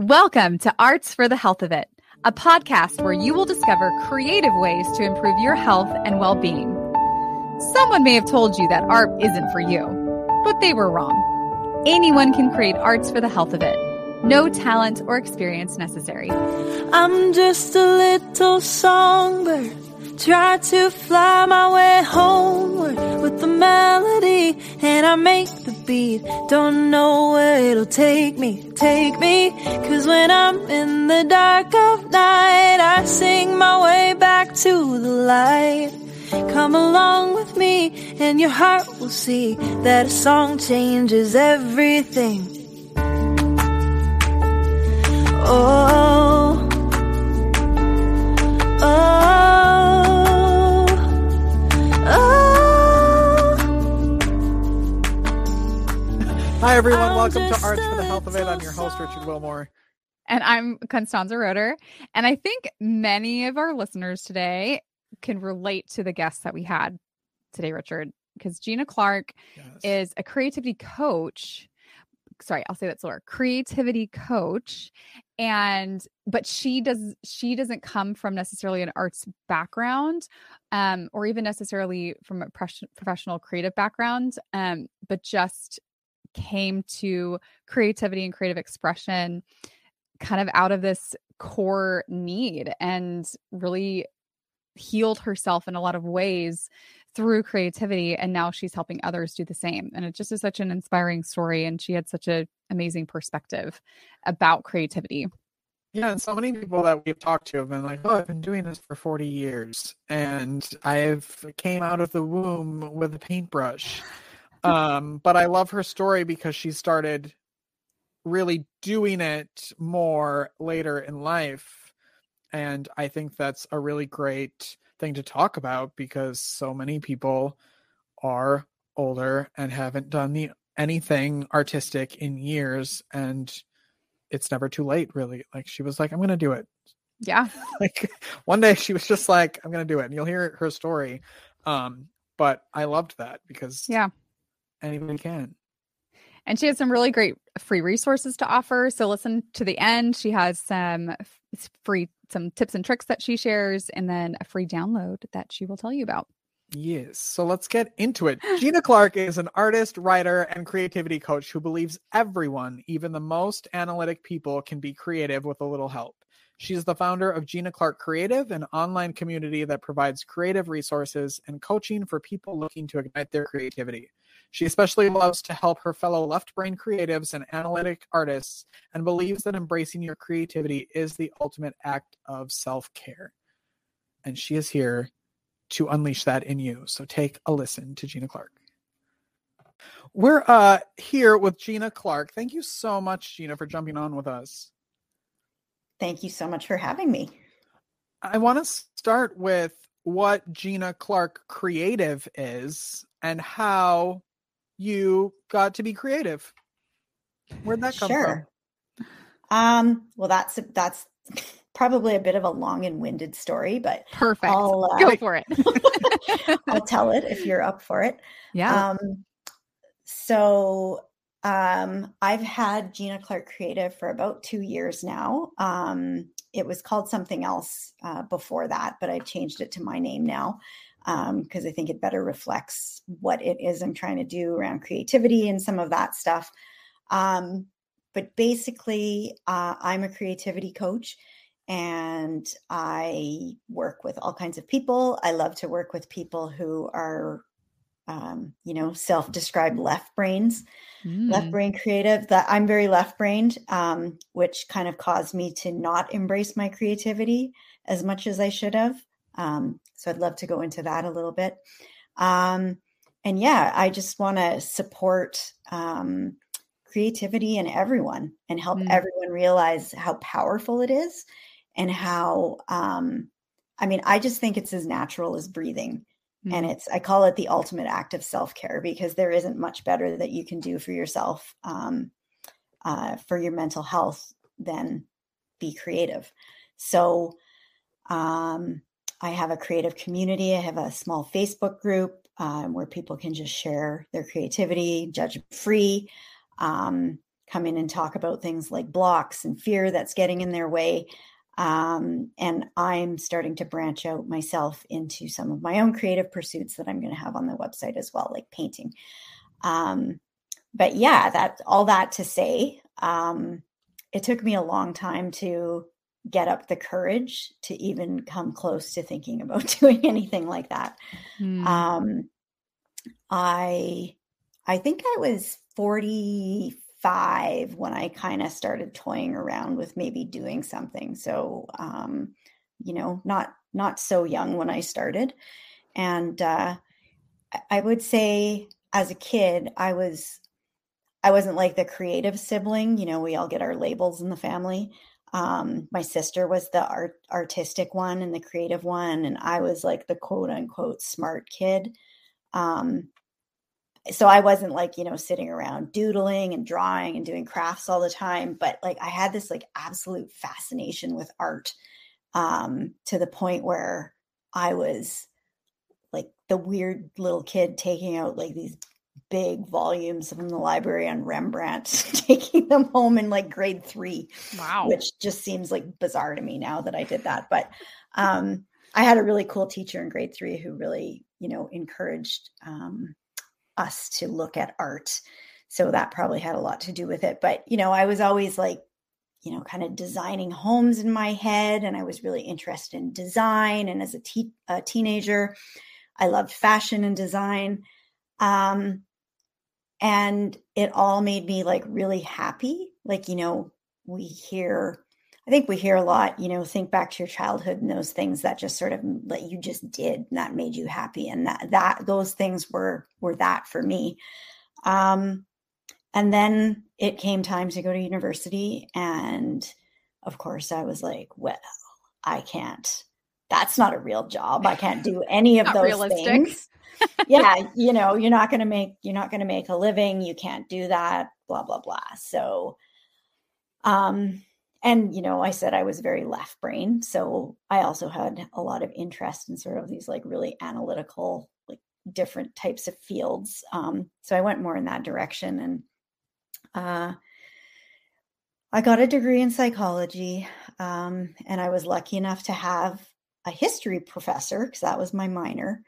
Welcome to Arts for the Health of It, a podcast where you will discover creative ways to improve your health and well being. Someone may have told you that art isn't for you, but they were wrong. Anyone can create arts for the health of it. No talent or experience necessary. I'm just a little songbird. Try to fly my way homeward with the melody, and I make the beat. Don't know where it'll take me, take me. Cause when I'm in the dark of night, I sing my way back to the light. Come along with me, and your heart will see that a song changes everything. Oh, oh, Hi, everyone. I'm Welcome to Arts for the Health of It. I'm your host, Richard Wilmore. And I'm Constanza Roeder. And I think many of our listeners today can relate to the guests that we had today, Richard, because Gina Clark Yes. is a creativity coach. Sorry, I'll say that slower. Creativity coach. And but she does she doesn't come from necessarily an arts background um or even necessarily from a professional creative background um but just came to creativity and creative expression kind of out of this core need and really healed herself in a lot of ways through creativity and now she's helping others do the same and it just is such an inspiring story and she had such an amazing perspective about creativity yeah, and so many people that we've talked to have been like, "Oh, I've been doing this for 40 years, and I've came out of the womb with a paintbrush." Um, but I love her story because she started really doing it more later in life, and I think that's a really great thing to talk about because so many people are older and haven't done the anything artistic in years and it's never too late really. Like she was like i'm gonna do it. Yeah. Like one day she was just like i'm gonna do it and you'll hear her story um but i loved that because yeah anybody can and she has some really great free resources to offer so listen to the end she has some free some tips and tricks that she shares and then a free download that she will tell you about Yes. So let's get into it. Gina Clark is an artist, writer, and creativity coach who believes everyone, even the most analytic people, can be creative with a little help. She's the founder of Gina Clark Creative, an online community that provides creative resources and coaching for people looking to ignite their creativity. She especially loves to help her fellow left brain creatives and analytic artists and believes that embracing your creativity is the ultimate act of self care. And she is here to unleash that in you. So take a listen to Gina Clark. We're uh here with Gina Clark. Thank you so much, Gina, for jumping on with us. Thank you so much for having me. I want to start with what Gina Clark Creative is and how you got to be creative. Where'd that come Sure. Um, well, that's that's probably a bit of a long and winded story, but perfect I'll, uh, go for it I'll tell it if you're up for it. yeah Um, so um, I've had Gina Clark Creative for about two years now. Um, it was called something else uh, before that, but I've changed it to my name now because I think it better reflects what it is I'm trying to do around creativity and some of that stuff. Um, but basically, uh, I'm a creativity coach and I work with all kinds of people. I love to work with people who are um, you know, self-described left brains, left Mm. brain creative. That I'm very left-brained, um, which kind of caused me to not embrace my creativity as much as I should have. Um, so I'd love to go into that a little bit. Um, and yeah, I just want to support um, creativity in everyone and help Mm. everyone realize how powerful it is and how um, I mean, I just think it's as natural as breathing and Mm. it's i call it the ultimate act of self-care because there isn't much better that you can do for yourself um, uh, for your mental health than be creative so um, i have a creative community i have a small facebook group um, where people can just share their creativity judgment free um, come in and talk about things like blocks and fear that's getting in their way. Um, and I'm starting to branch out myself into some of my own creative pursuits that I'm going to have on the website as well, like painting. Um, but yeah, that all that to say, um, it took me a long time to get up the courage to even come close to thinking about doing anything like that. Mm. Um, I I think I was 45 when I kind of started toying around with maybe doing something. So um, you know, not not so young when I started. And uh, I would say as a kid, I was I wasn't like the creative sibling. You know, we all get our labels in the family. Um, my sister was the art artistic one and the creative one, and I was like the quote unquote smart kid. Um, so I wasn't like, you know, sitting around doodling and drawing and doing crafts all the time, but like I had this like absolute fascination with art um, to the point where I was like the weird little kid taking out like these big volumes from the library on Rembrandt, taking them home in like grade three. Wow. Which just seems like bizarre to me now that I did that. But um, I had a really cool teacher in grade three who really, you know, encouraged um, us to look at art. So that probably had a lot to do with it. But, you know, I was always like, you know, kind of designing homes in my head. And I was really interested in design. And as a, te- a teenager, I loved fashion and design. Um, and it all made me like really happy like you know we hear i think we hear a lot you know think back to your childhood and those things that just sort of that you just did and that made you happy and that that those things were were that for me. Um and then it came time to go to university and of course i was like well i can't that's not a real job. I can't do any of those realistic. things yeah, you know, you're not going to make you're not going to make a living, you can't do that, blah blah blah. So um and you know, I said I was very left brain, so I also had a lot of interest in sort of these like really analytical like different types of fields. Um so I went more in that direction and uh I got a degree in psychology, um, and I was lucky enough to have a history professor because that was my minor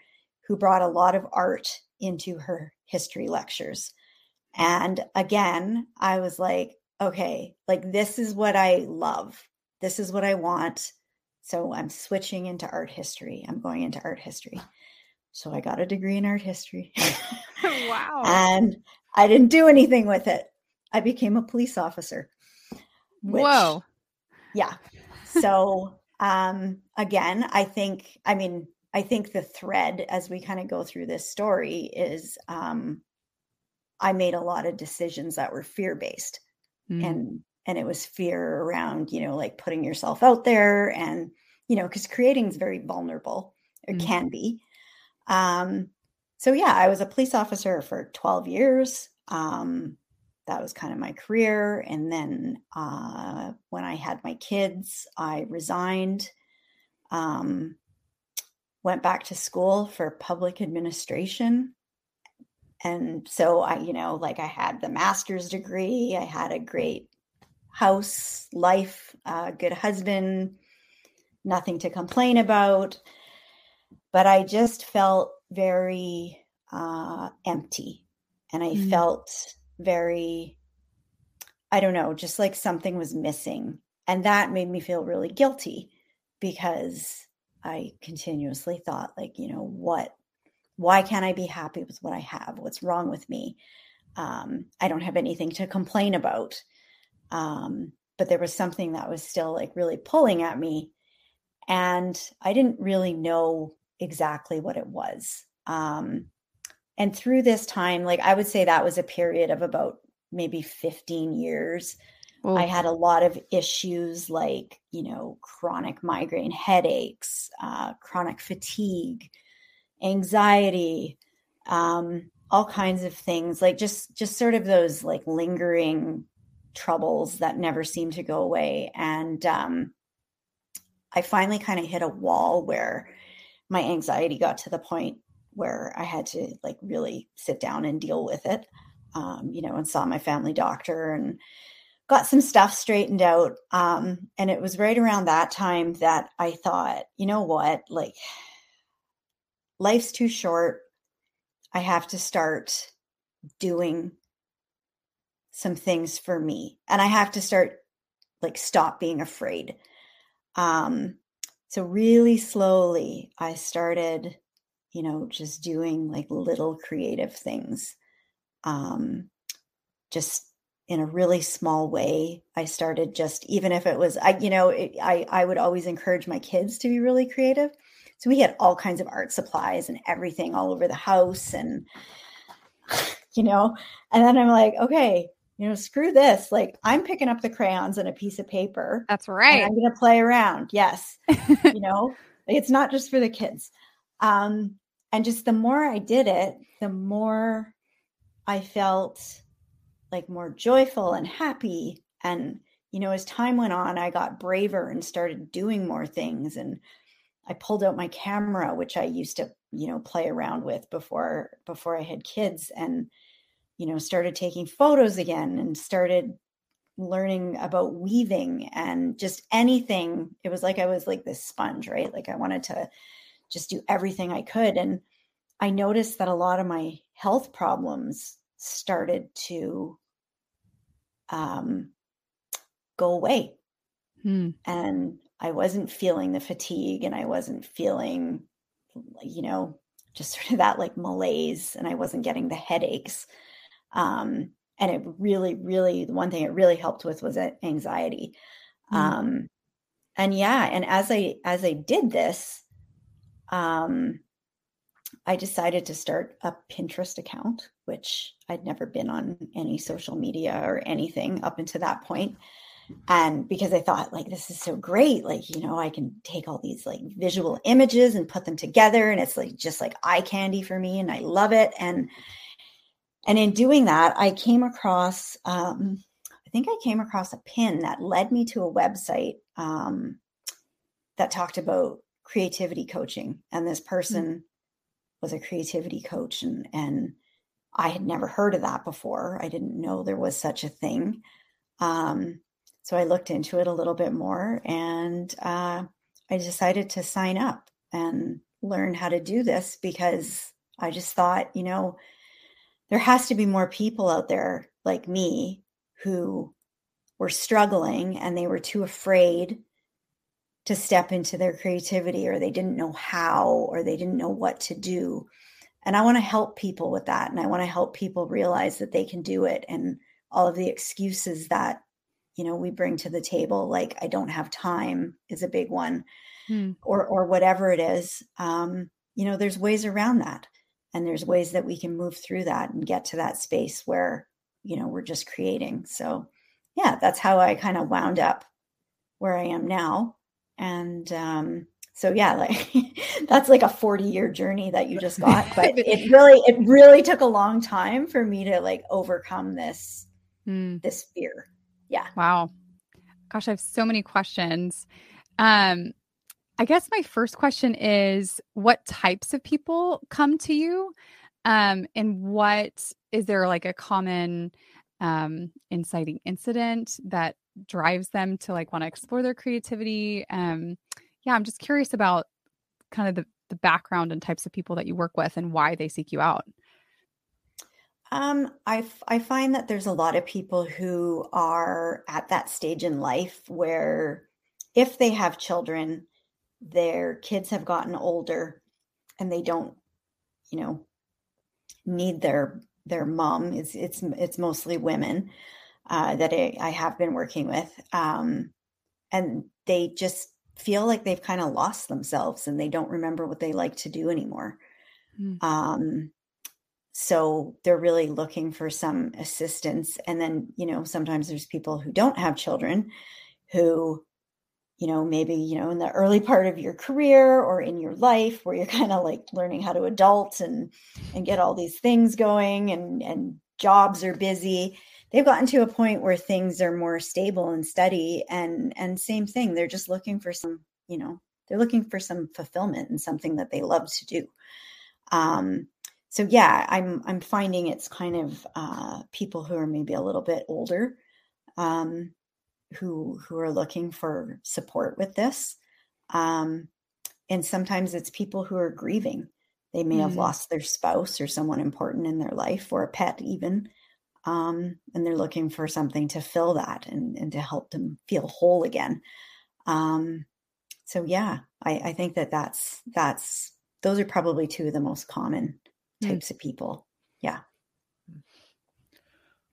who brought a lot of art into her history lectures. And again, I was like, okay, like this is what I love. This is what I want. So I'm switching into art history. I'm going into art history. So I got a degree in art history. wow. and I didn't do anything with it. I became a police officer. Which, Whoa. Yeah. So um again, I think I mean I think the thread as we kind of go through this story is um, I made a lot of decisions that were fear based, mm. and and it was fear around you know like putting yourself out there and you know because creating is very vulnerable. It mm. can be. Um, so yeah, I was a police officer for twelve years. Um, that was kind of my career, and then uh, when I had my kids, I resigned. Um, went back to school for public administration. And so I, you know, like I had the master's degree, I had a great house, life, uh, good husband, nothing to complain about. But I just felt very uh, empty. And I mm. felt very, I don't know, just like something was missing. And that made me feel really guilty because I continuously thought, like, you know, what, why can't I be happy with what I have? What's wrong with me? Um, I don't have anything to complain about. Um, but there was something that was still like really pulling at me. And I didn't really know exactly what it was. Um, and through this time, like I would say that was a period of about maybe 15 years Ooh. I had a lot of issues like, you know, chronic migraine headaches, uh, chronic fatigue, anxiety, um, all kinds of things like just just sort of those like lingering troubles that never seem to go away and um, i finally kind of hit a wall where my anxiety got to the point where i had to like really sit down and deal with it um, you know, and saw my family doctor and got some stuff straightened out. Um, and it was right around that time that I thought, you know what, like life's too short. I have to start doing some things for me and I have to start like stop being afraid. Um, so really slowly I started, you know, just doing like little creative things. Um, just in a really small way. I started just even if it was I you know, it, I I would always encourage my kids to be really creative. So we had all kinds of art supplies and everything all over the house and you know, and then I'm like, okay, you know, screw this. Like I'm picking up the crayons and a piece of paper. That's right. I'm going to play around. Yes. you know, it's not just for the kids. Um, and just the more I did it, the more I felt like more joyful and happy. And, you know, as time went on, I got braver and started doing more things. And I pulled out my camera, which I used to, you know, play around with before before I had kids. And you know, started taking photos again and started learning about weaving and just anything. It was like I was like this sponge, right? Like I wanted to just do everything I could. And I noticed that a lot of my health problems started to um, go away. Hmm. And I wasn't feeling the fatigue and I wasn't feeling, you know, just sort of that like malaise and I wasn't getting the headaches. Um, and it really, really, the one thing it really helped with was anxiety. Mm. Um, and yeah, and as I as I did this, um, I decided to start a Pinterest account, which I'd never been on any social media or anything up until that point. And because I thought, like, this is so great, like, you know, I can take all these like visual images and put them together, and it's like just like eye candy for me, and I love it. And and in doing that, I came across, um, I think I came across a pin that led me to a website um, that talked about creativity coaching. And this hmm. person. Was a creativity coach, and and I had never heard of that before. I didn't know there was such a thing. Um, so I looked into it a little bit more, and uh, I decided to sign up and learn how to do this because I just thought, you know, there has to be more people out there like me who were struggling and they were too afraid to step into their creativity or they didn't know how or they didn't know what to do. And i want to help people with that and i want to help people realize that they can do it. And all of the excuses that you know we bring to the table like i don't have time is a big one hmm. or or whatever it is um you know there's ways around that. And there's ways that we can move through that and get to that space where you know we're just creating. So yeah that's how i kind of wound up where i am now and um so yeah like that's like a 40 year journey that you just got but it really it really took a long time for me to like overcome this mm. this fear yeah wow gosh i have so many questions um I guess my first question is what types of people come to you? Um, and what is there like a common um, inciting incident that drives them to like want to explore their creativity? Um, yeah, I'm just curious about kind of the, the background and types of people that you work with and why they seek you out. Um, I, I find that there's a lot of people who are at that stage in life where if they have children, their kids have gotten older and they don't you know need their their mom it's it's it's mostly women uh, that I, I, have been working with um, and they just feel like they've kind of lost themselves and they don't remember what they like to do anymore mm. um, so they're really looking for some assistance and then you know sometimes there's people who don't have children who you know, maybe, you know, in the early part of your career or in your life where you're kind of like learning how to adult and and get all these things going and and jobs are busy. They've gotten to a point where things are more stable and steady and and same thing, they're just looking for some, you know, they're looking for some fulfillment and something that they love to do. Um so yeah, I'm I'm finding it's kind of uh, people who are maybe a little bit older, um, who who are looking for support with this, um, and sometimes it's people who are grieving. They may mm. have lost their spouse or someone important in their life, or a pet even, um, and they're looking for something to fill that and, and to help them feel whole again. Um, so yeah, I, I think that that's that's those are probably two of the most common hmm. types mm. of people. Yeah.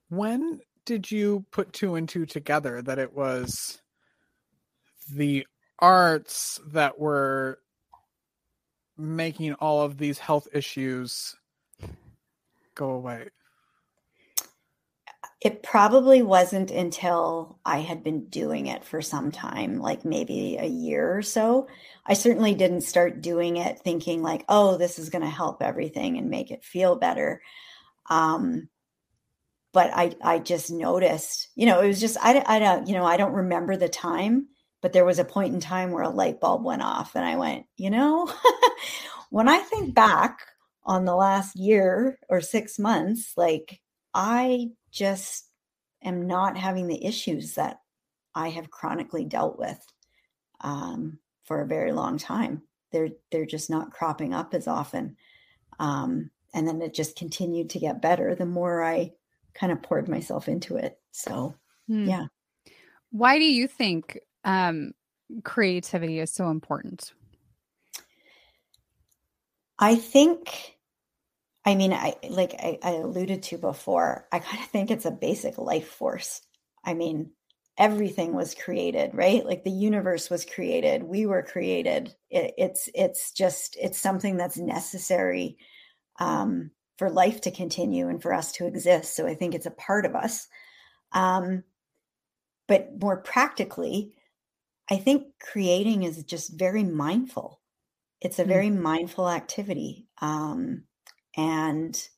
When did you put two and two together that it was the arts that were making all of these health issues go away? It probably wasn't until I had been doing it for some time, like maybe a year or so. I certainly didn't start doing it thinking like, oh, this is going to help everything and make it feel better. Um, but I, I just noticed, you know, it was just, I, I don't, you know, I don't remember the time, but there was a point in time where a light bulb went off and I went, you know, when I think back on the last year or six months, like I just am not having the issues that I have chronically dealt with um, for a very long time. They're they're just not cropping up as often, um, and then it just continued to get better the more I kind of poured myself into it. So, hmm. yeah. Why do you think um, creativity is so important? I think I mean, I like I, I alluded to before, I kind of think it's a basic life force. I mean, everything was created, right? Like the universe was created, we were created. It, it's it's just it's something that's necessary um, for life to continue and for us to exist. So I think it's a part of us. Um, but more practically, I think creating is just very mindful. It's a hmm. very mm. mindful activity. Um, and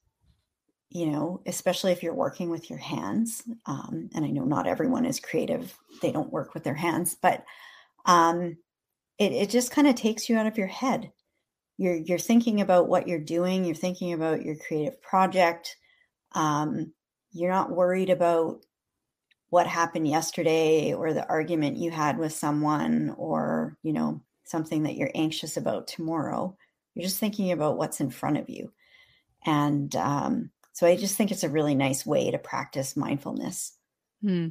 you know especially if you're working with your hands um, and i know not everyone is creative they don't work with their hands but um, it, it just kind of takes you out of your head. You're you're thinking about what you're doing you're thinking about your creative project um, you're not worried about what happened yesterday or the argument you had with someone or you know something that you're anxious about tomorrow. You're just thinking about what's in front of you and um, so I just think it's a really nice way to practice mindfulness. Hmm.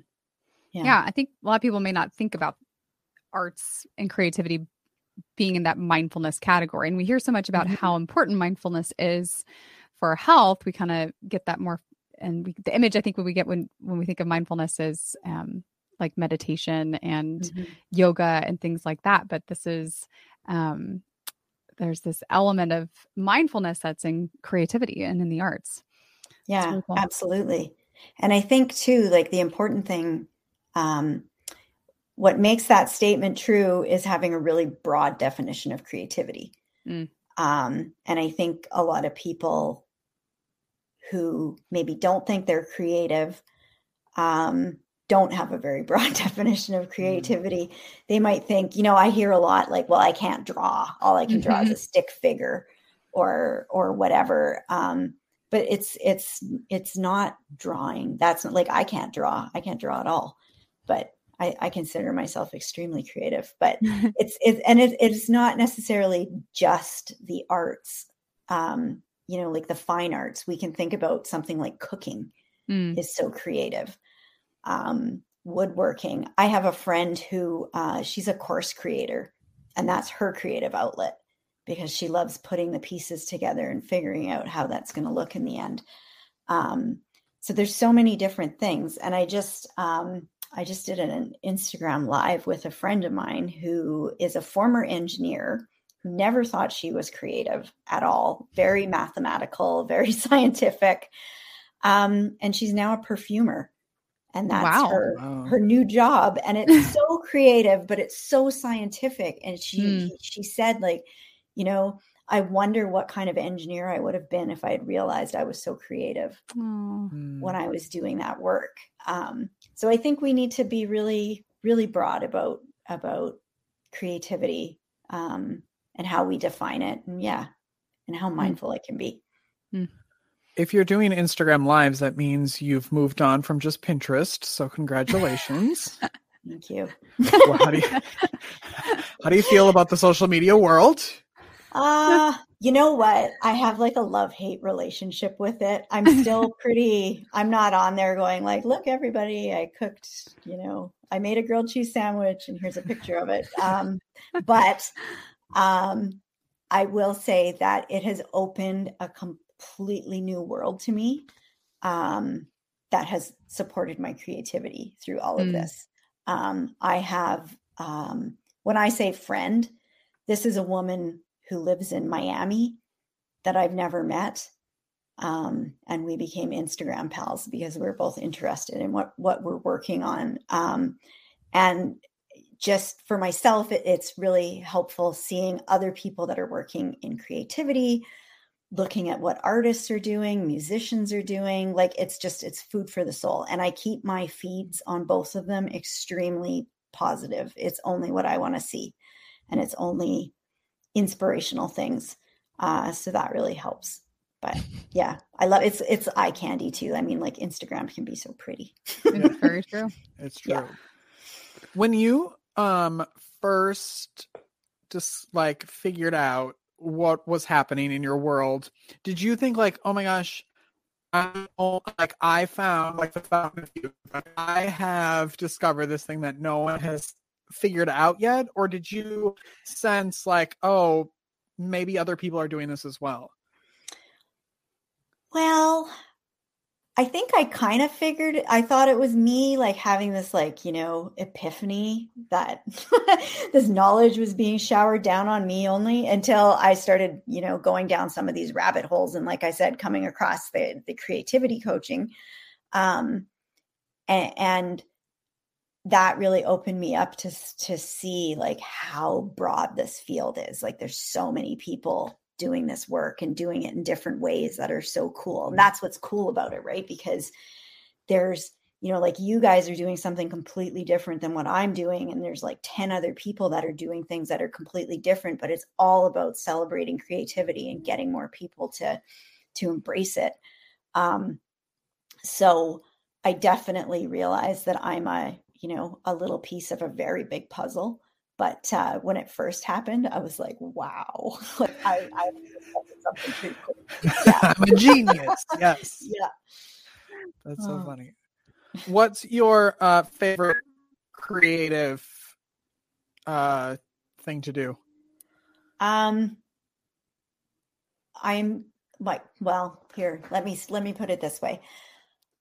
Yeah. yeah, I think a lot of people may not think about arts and creativity being in that mindfulness category. And we hear so much about mm-hmm. how important mindfulness is for health. We kind of get that more and we, the image I think when we get when when we think of mindfulness is um, like meditation and mm-hmm. yoga and things like that. But this is um, there's this element of mindfulness that's in creativity and in the arts. Yeah, really cool. absolutely. And I think too, like the important thing, um, what makes that statement true is having a really broad definition of creativity. Mm. Um, and I think a lot of people who maybe don't think they're creative um, don't have a very broad definition of mm. creativity. Mm-hmm. They might think, you know, I hear a lot like, well, I can't draw. All I can draw mm-hmm. is a mm-hmm. stick figure or or whatever. Um, but it's it's it's not drawing. That's not like I can't draw. I can't draw at all. But I, I consider myself extremely creative. But it's it's and it, it's not necessarily just the arts. Um, you know, like the fine arts. We can think about something like cooking mm. is so creative um, woodworking. I have a friend who uh, she's a course creator, and that's her creative outlet because she loves putting the pieces together and figuring out how that's going to look in the end. Um, so there's so many different things, and I just um, I just did an Instagram live with a friend of mine who is a former engineer who never thought she was creative at all, very mathematical, very scientific. Um, and she's now a perfumer and that's wow. her wow. her new job and it's so creative but it's so scientific and she mm. she said like you know i wonder what kind of engineer i would have been if i had realized i was so creative mm. when i was doing that work um, so i think we need to be really really broad about about creativity um, and how we define it and yeah and how hmm. mindful mm. it can be Mm. If you're doing Instagram lives, that means you've moved on from just Pinterest. So congratulations. Thank you. Well, how do you how do you feel about the social media world? Uh, you know what? I have like a love hate relationship with it. I'm still pretty, I'm not on there going like, look, everybody, I cooked, you know, I made a grilled cheese sandwich and here's a picture of it. Um, but um, I will say that it has opened a completely new world to me um, that has supported my creativity through all of Mm. this. Um, I have, um, when I say friend, this is a woman who lives in Miami that I've never met. Um, and we became Instagram pals because we were both interested in what what we're working on. Um, and just for myself, it, it's really helpful seeing other people that are working in creativity, looking at what artists are doing, musicians are doing. Like it's just it's food for the soul. And I keep my feeds on both of them extremely positive. It's only what I want to see, and it's only inspirational things. Uh, so that really helps. But yeah, I love it's it's eye candy too. I mean, like Instagram can be so pretty. It's very true. It's true. Yeah. When you um first just like figured out what was happening in your world, did you think like, oh my gosh, I like I found like the fountain of youth. I have discovered this thing that no one has figured out yet, or did you sense like, oh, maybe other people are doing this as well? Well, I think I kind of figured I thought it was me like having this like, you know, epiphany that this knowledge was being showered down on me only until I started, you know, going down some of these rabbit holes and like I said coming across the the creativity coaching. Um and, and that really opened me up to to see like how broad this field is. Like there's so many people doing this work and doing it in different ways that are so cool and that's what's cool about it right? Because there's you know like you guys are doing something completely different than what i'm doing and there's like 10 other people that are doing things that are completely different but it's all about celebrating creativity and getting more people to to embrace it. Um so i definitely realize that i'm a you know a little piece of a very big puzzle but uh, when it first happened i was like wow like i i something pretty cool yeah I'm a genius. yes. yeah That's so Oh. funny. What's your uh favorite creative uh thing to do? Um, I'm like, well, here, let me let me put it this way.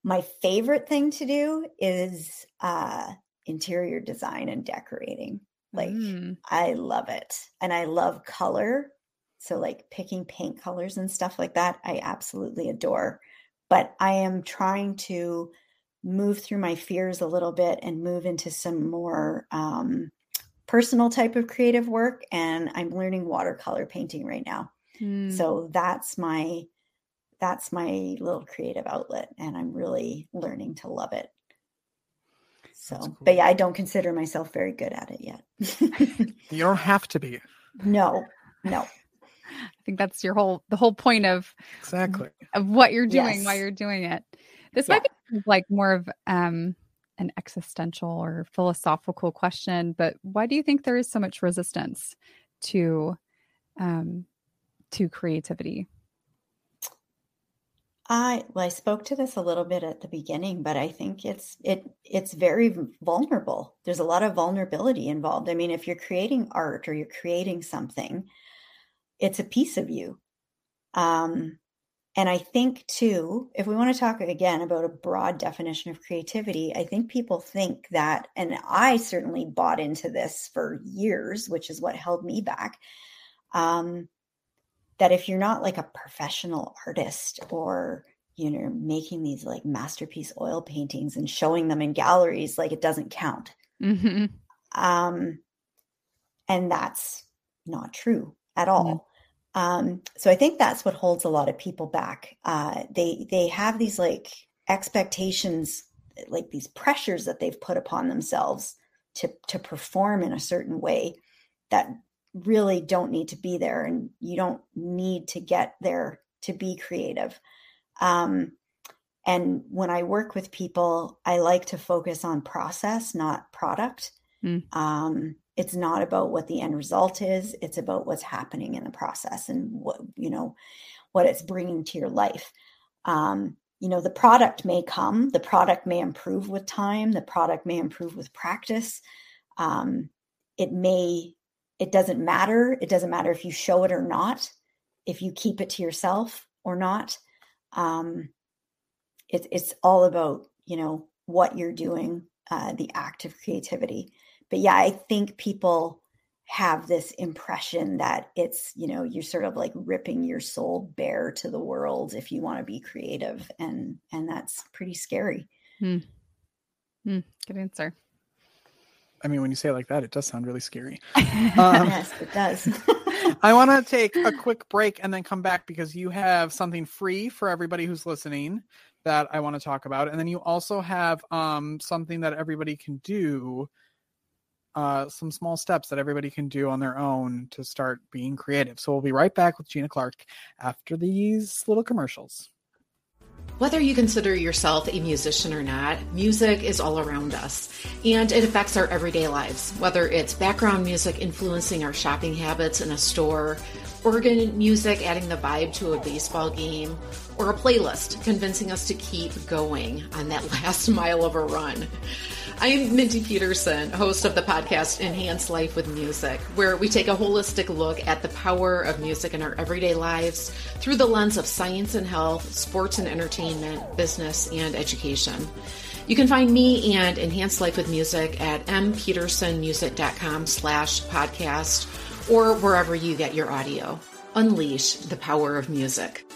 My favorite thing to do is uh interior design and decorating. Like Mm. I love it. And I love color. So like picking paint colors and stuff like that, I absolutely adore. But I am trying to move through my fears a little bit and move into some more um personal type of creative work and I'm learning watercolor painting right now. Mm. So that's my that's my little creative outlet and I'm really learning to love it. So, cool. but yeah, I don't consider myself very good at it yet. You don't have to be. no. No. I think that's your whole the whole point of Exactly. of what you're doing while Yes. you're doing it. This Yeah. might be like more of um an existential or philosophical question, but why do you think there is so much resistance to um to creativity? I I spoke to this a little bit at the beginning, but I think it's it it's very vulnerable. There's a lot of vulnerability involved. I mean, if you're creating art or you're creating something, it's a piece of you. Um, and I think too, if we want to talk again about a broad definition of creativity, I think people think that, and I certainly bought into this for years, which is what held me back. Um, that if you're not like a professional artist or you know making these like masterpiece oil paintings and showing them in galleries like it doesn't count. Hmm um and that's not true at all. Um so i think that's what holds a lot of people back. Uh they they have these like expectations like these pressures that they've put upon themselves to to perform in a certain way that really don't need to be there and you don't need to get there to be creative. Um, and when I work with people, I like to focus on process, not product. Mm. Um, it's not about what the end result is it's about what's happening in the process and what you know what it's bringing to your life um, you know the product may come the product may improve with time the product may improve with practice um, it may it doesn't matter it doesn't matter if you show it or not if you keep it to yourself or not um, it, it's all about you know what you're doing uh, the act of creativity but yeah, I think people have this impression that it's, you know, you're sort of like ripping your soul bare to the world if you want to be creative. And and that's pretty scary. Hmm. Hmm. Good answer. I mean, when you say it like that, it does sound really scary. Um, yes, it does. I want to take a quick break and then come back because you have something free for everybody who's listening that I want to talk about, and then you also have um, something that everybody can do uh, some small steps that everybody can do on their own to start being creative. So we'll be right back with Gina Clark after these little commercials. Whether you consider yourself a musician or not, music is all around us and it affects our everyday lives. Whether it's background music influencing our shopping habits in a store, organ music adding the vibe to a baseball game, or a playlist convincing us to keep going on that last mile of a run. I'm Mindy Peterson, host of the podcast Enhance Life with Music, where we take a holistic look at the power of music in our everyday lives through the lens of science and health, sports and entertainment, business, and education. You can find me and Enhance Life with Music at mpetersonmusic.com slash podcast or wherever you get your audio. Unleash the power of music.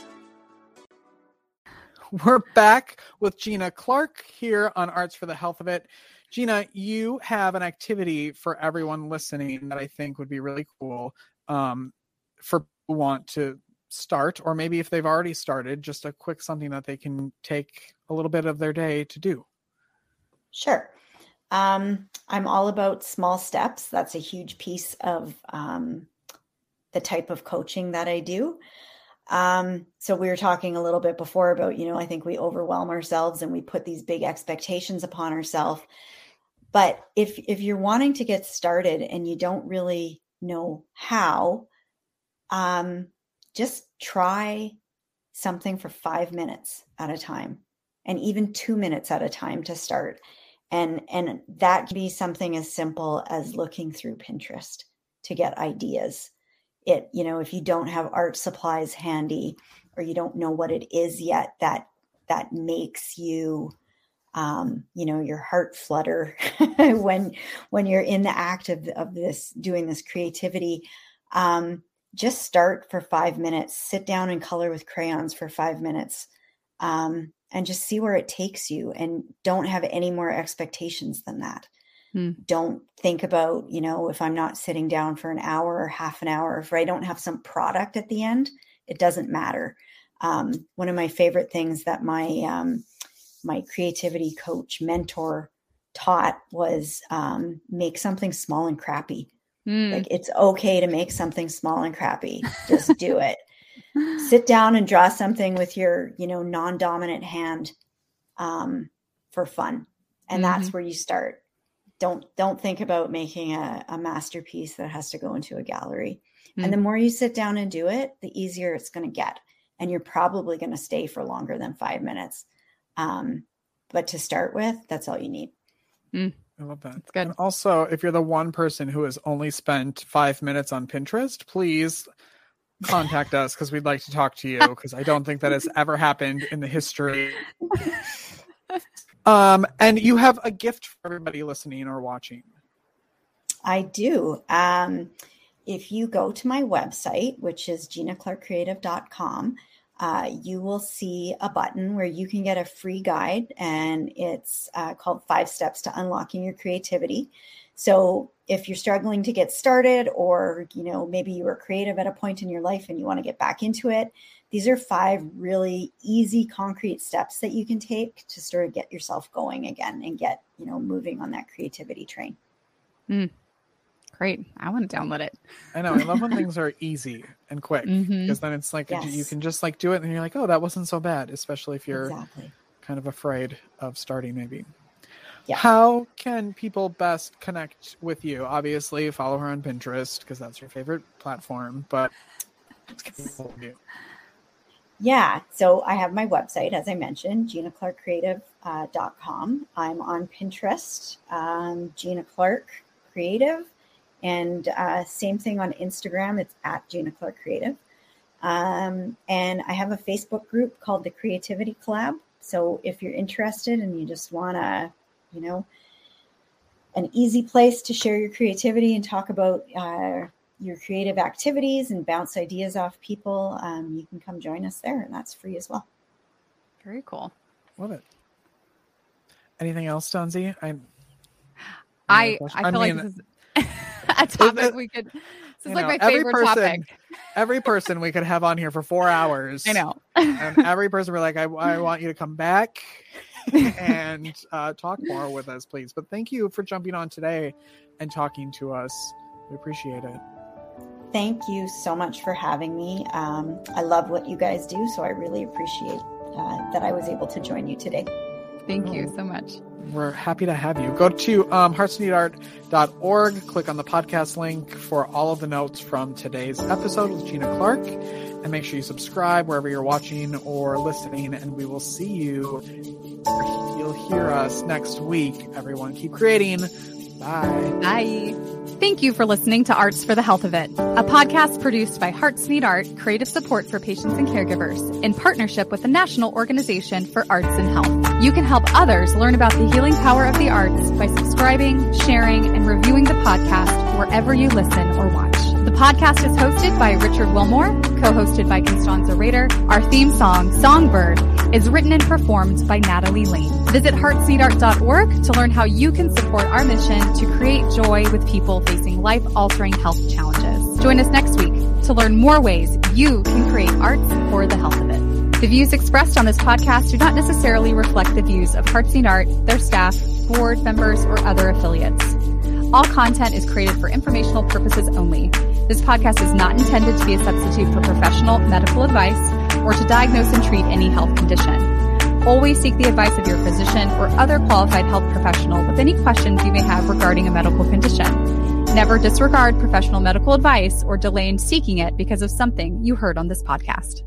We're back with Gina Clark here on Arts for the Health of It. Gina, you have an activity for everyone listening that I think would be really cool um, for want to start, or maybe if they've already started, just a quick something that they can take a little bit of their day to do. Sure. Um, I'm all about small steps. That's a huge piece of um, the type of coaching that I do. Um, so we were talking a little bit before about, you know, I think we overwhelm ourselves and we put these big expectations upon ourselves. But if if you're wanting to get started and you don't really know how, um, just try something for five minutes at a time, and even two minutes at a time to start. And and that can be something as simple as looking through Pinterest to get ideas. It you know if you don't have art supplies handy or you don't know what it is yet that that makes you um, you know your heart flutter when when you're in the act of, of this doing this creativity um, just start for five minutes sit down and color with crayons for five minutes um, and just see where it takes you and don't have any more expectations than that hmm. don't think about you know if i'm not sitting down for an hour or half an hour if i don't have some product at the end it doesn't matter um, one of my favorite things that my um, my creativity coach mentor taught was um, make something small and crappy. Mm. Like it's okay to make something small and crappy. Just do it. Sit down and draw something with your, you know, non-dominant hand um, for fun, and mm-hmm. that's where you start. Don't don't think about making a, a masterpiece that has to go into a gallery. Mm. And the mm. more you sit down and do it, the easier it's going to get, and you're probably going to stay for longer than five minutes. Um, but to start with, that's all you need. Mm. I love that. That's good. And also, if you're the one person who has only spent five minutes on Pinterest, please contact us because we'd like to talk to you because I don't think that has ever happened in the history. Um, and you have a gift for everybody listening or watching. I do. Um, if you go to my website, which is ginaclarkcreative.com, uh, you will see a button where you can get a free guide, and it's uh, called Five Steps to Unlocking Your Creativity. So, if you're struggling to get started, or you know maybe you were creative at a point in your life and you want to get back into it, these are five really easy, concrete steps that you can take to sort of get yourself going again and get you know moving on that creativity train. Mm. great. I want to download it. I know. I love when things are easy and quick because then it's like you can just like do it and you're like, oh, that wasn't so bad, especially if you're Exactly. kind of afraid of starting maybe. Yeah. How can people best connect with you? Obviously, follow her on Pinterest because that's your favorite platform, but let's get people to you. Yeah, so I have my website, as I mentioned, ginaclarkcreative.com. I'm on Pinterest, um, Gina Clark Creative, and uh, same thing on Instagram. It's at Gina Clark Creative. Um, and I have a Facebook group called the Creativity Collab. So if you're interested and you just want to, you know, an easy place to share your creativity and talk about uh, your creative activities and bounce ideas off people, um, you can come join us there, and that's free as well. Very cool. Love it. Anything else, Donzi? I I? I I feel mean, like this is a topic it- we could. This is like know, my every favorite person- topic. every person we could have on here for four hours. I know. and every person we're like, I, I want you to come back and uh, talk more with us, please. But thank you for jumping on today and talking to us. We appreciate it. Thank you so much for having me. Um, I love what you guys do, so I really appreciate uh, that I was able to join you today. Thank you so much. We're happy to have you. Go to um, heartsneedart.org, click on the podcast link for all of the notes from today's episode with Gina Clark, and make sure you subscribe wherever you're watching or listening. And we will see you. You'll hear us next week. Everyone, keep creating. Bye. Bye. Thank you for listening to Arts for the Health of It, a podcast produced by Hearts Need Art Creative Support for Patients and Caregivers in partnership with the National Organization for Arts and Health. You can help others learn about the healing power of the arts by subscribing, sharing, and reviewing the podcast wherever you listen or watch. The podcast is hosted by Richard Wilmore, co-hosted by Constanza Rader. Our theme song, Songbird, is written and performed by Natalie Lane. Visit heartsneedart.org to learn how you can support our mission to create joy with people facing life-altering health challenges. Join us next week to learn more ways you can create arts for the health of it. The views expressed on this podcast do not necessarily reflect the views of Hearts Need Art, their staff, board members, or other affiliates. All content is created for informational purposes only. This podcast is not intended to be a substitute for professional medical advice or to diagnose and treat any health condition. Always seek the advice of your physician or other qualified health professional with any questions you may have regarding a medical condition. Never disregard professional medical advice or delay in seeking it because of something you heard on this podcast.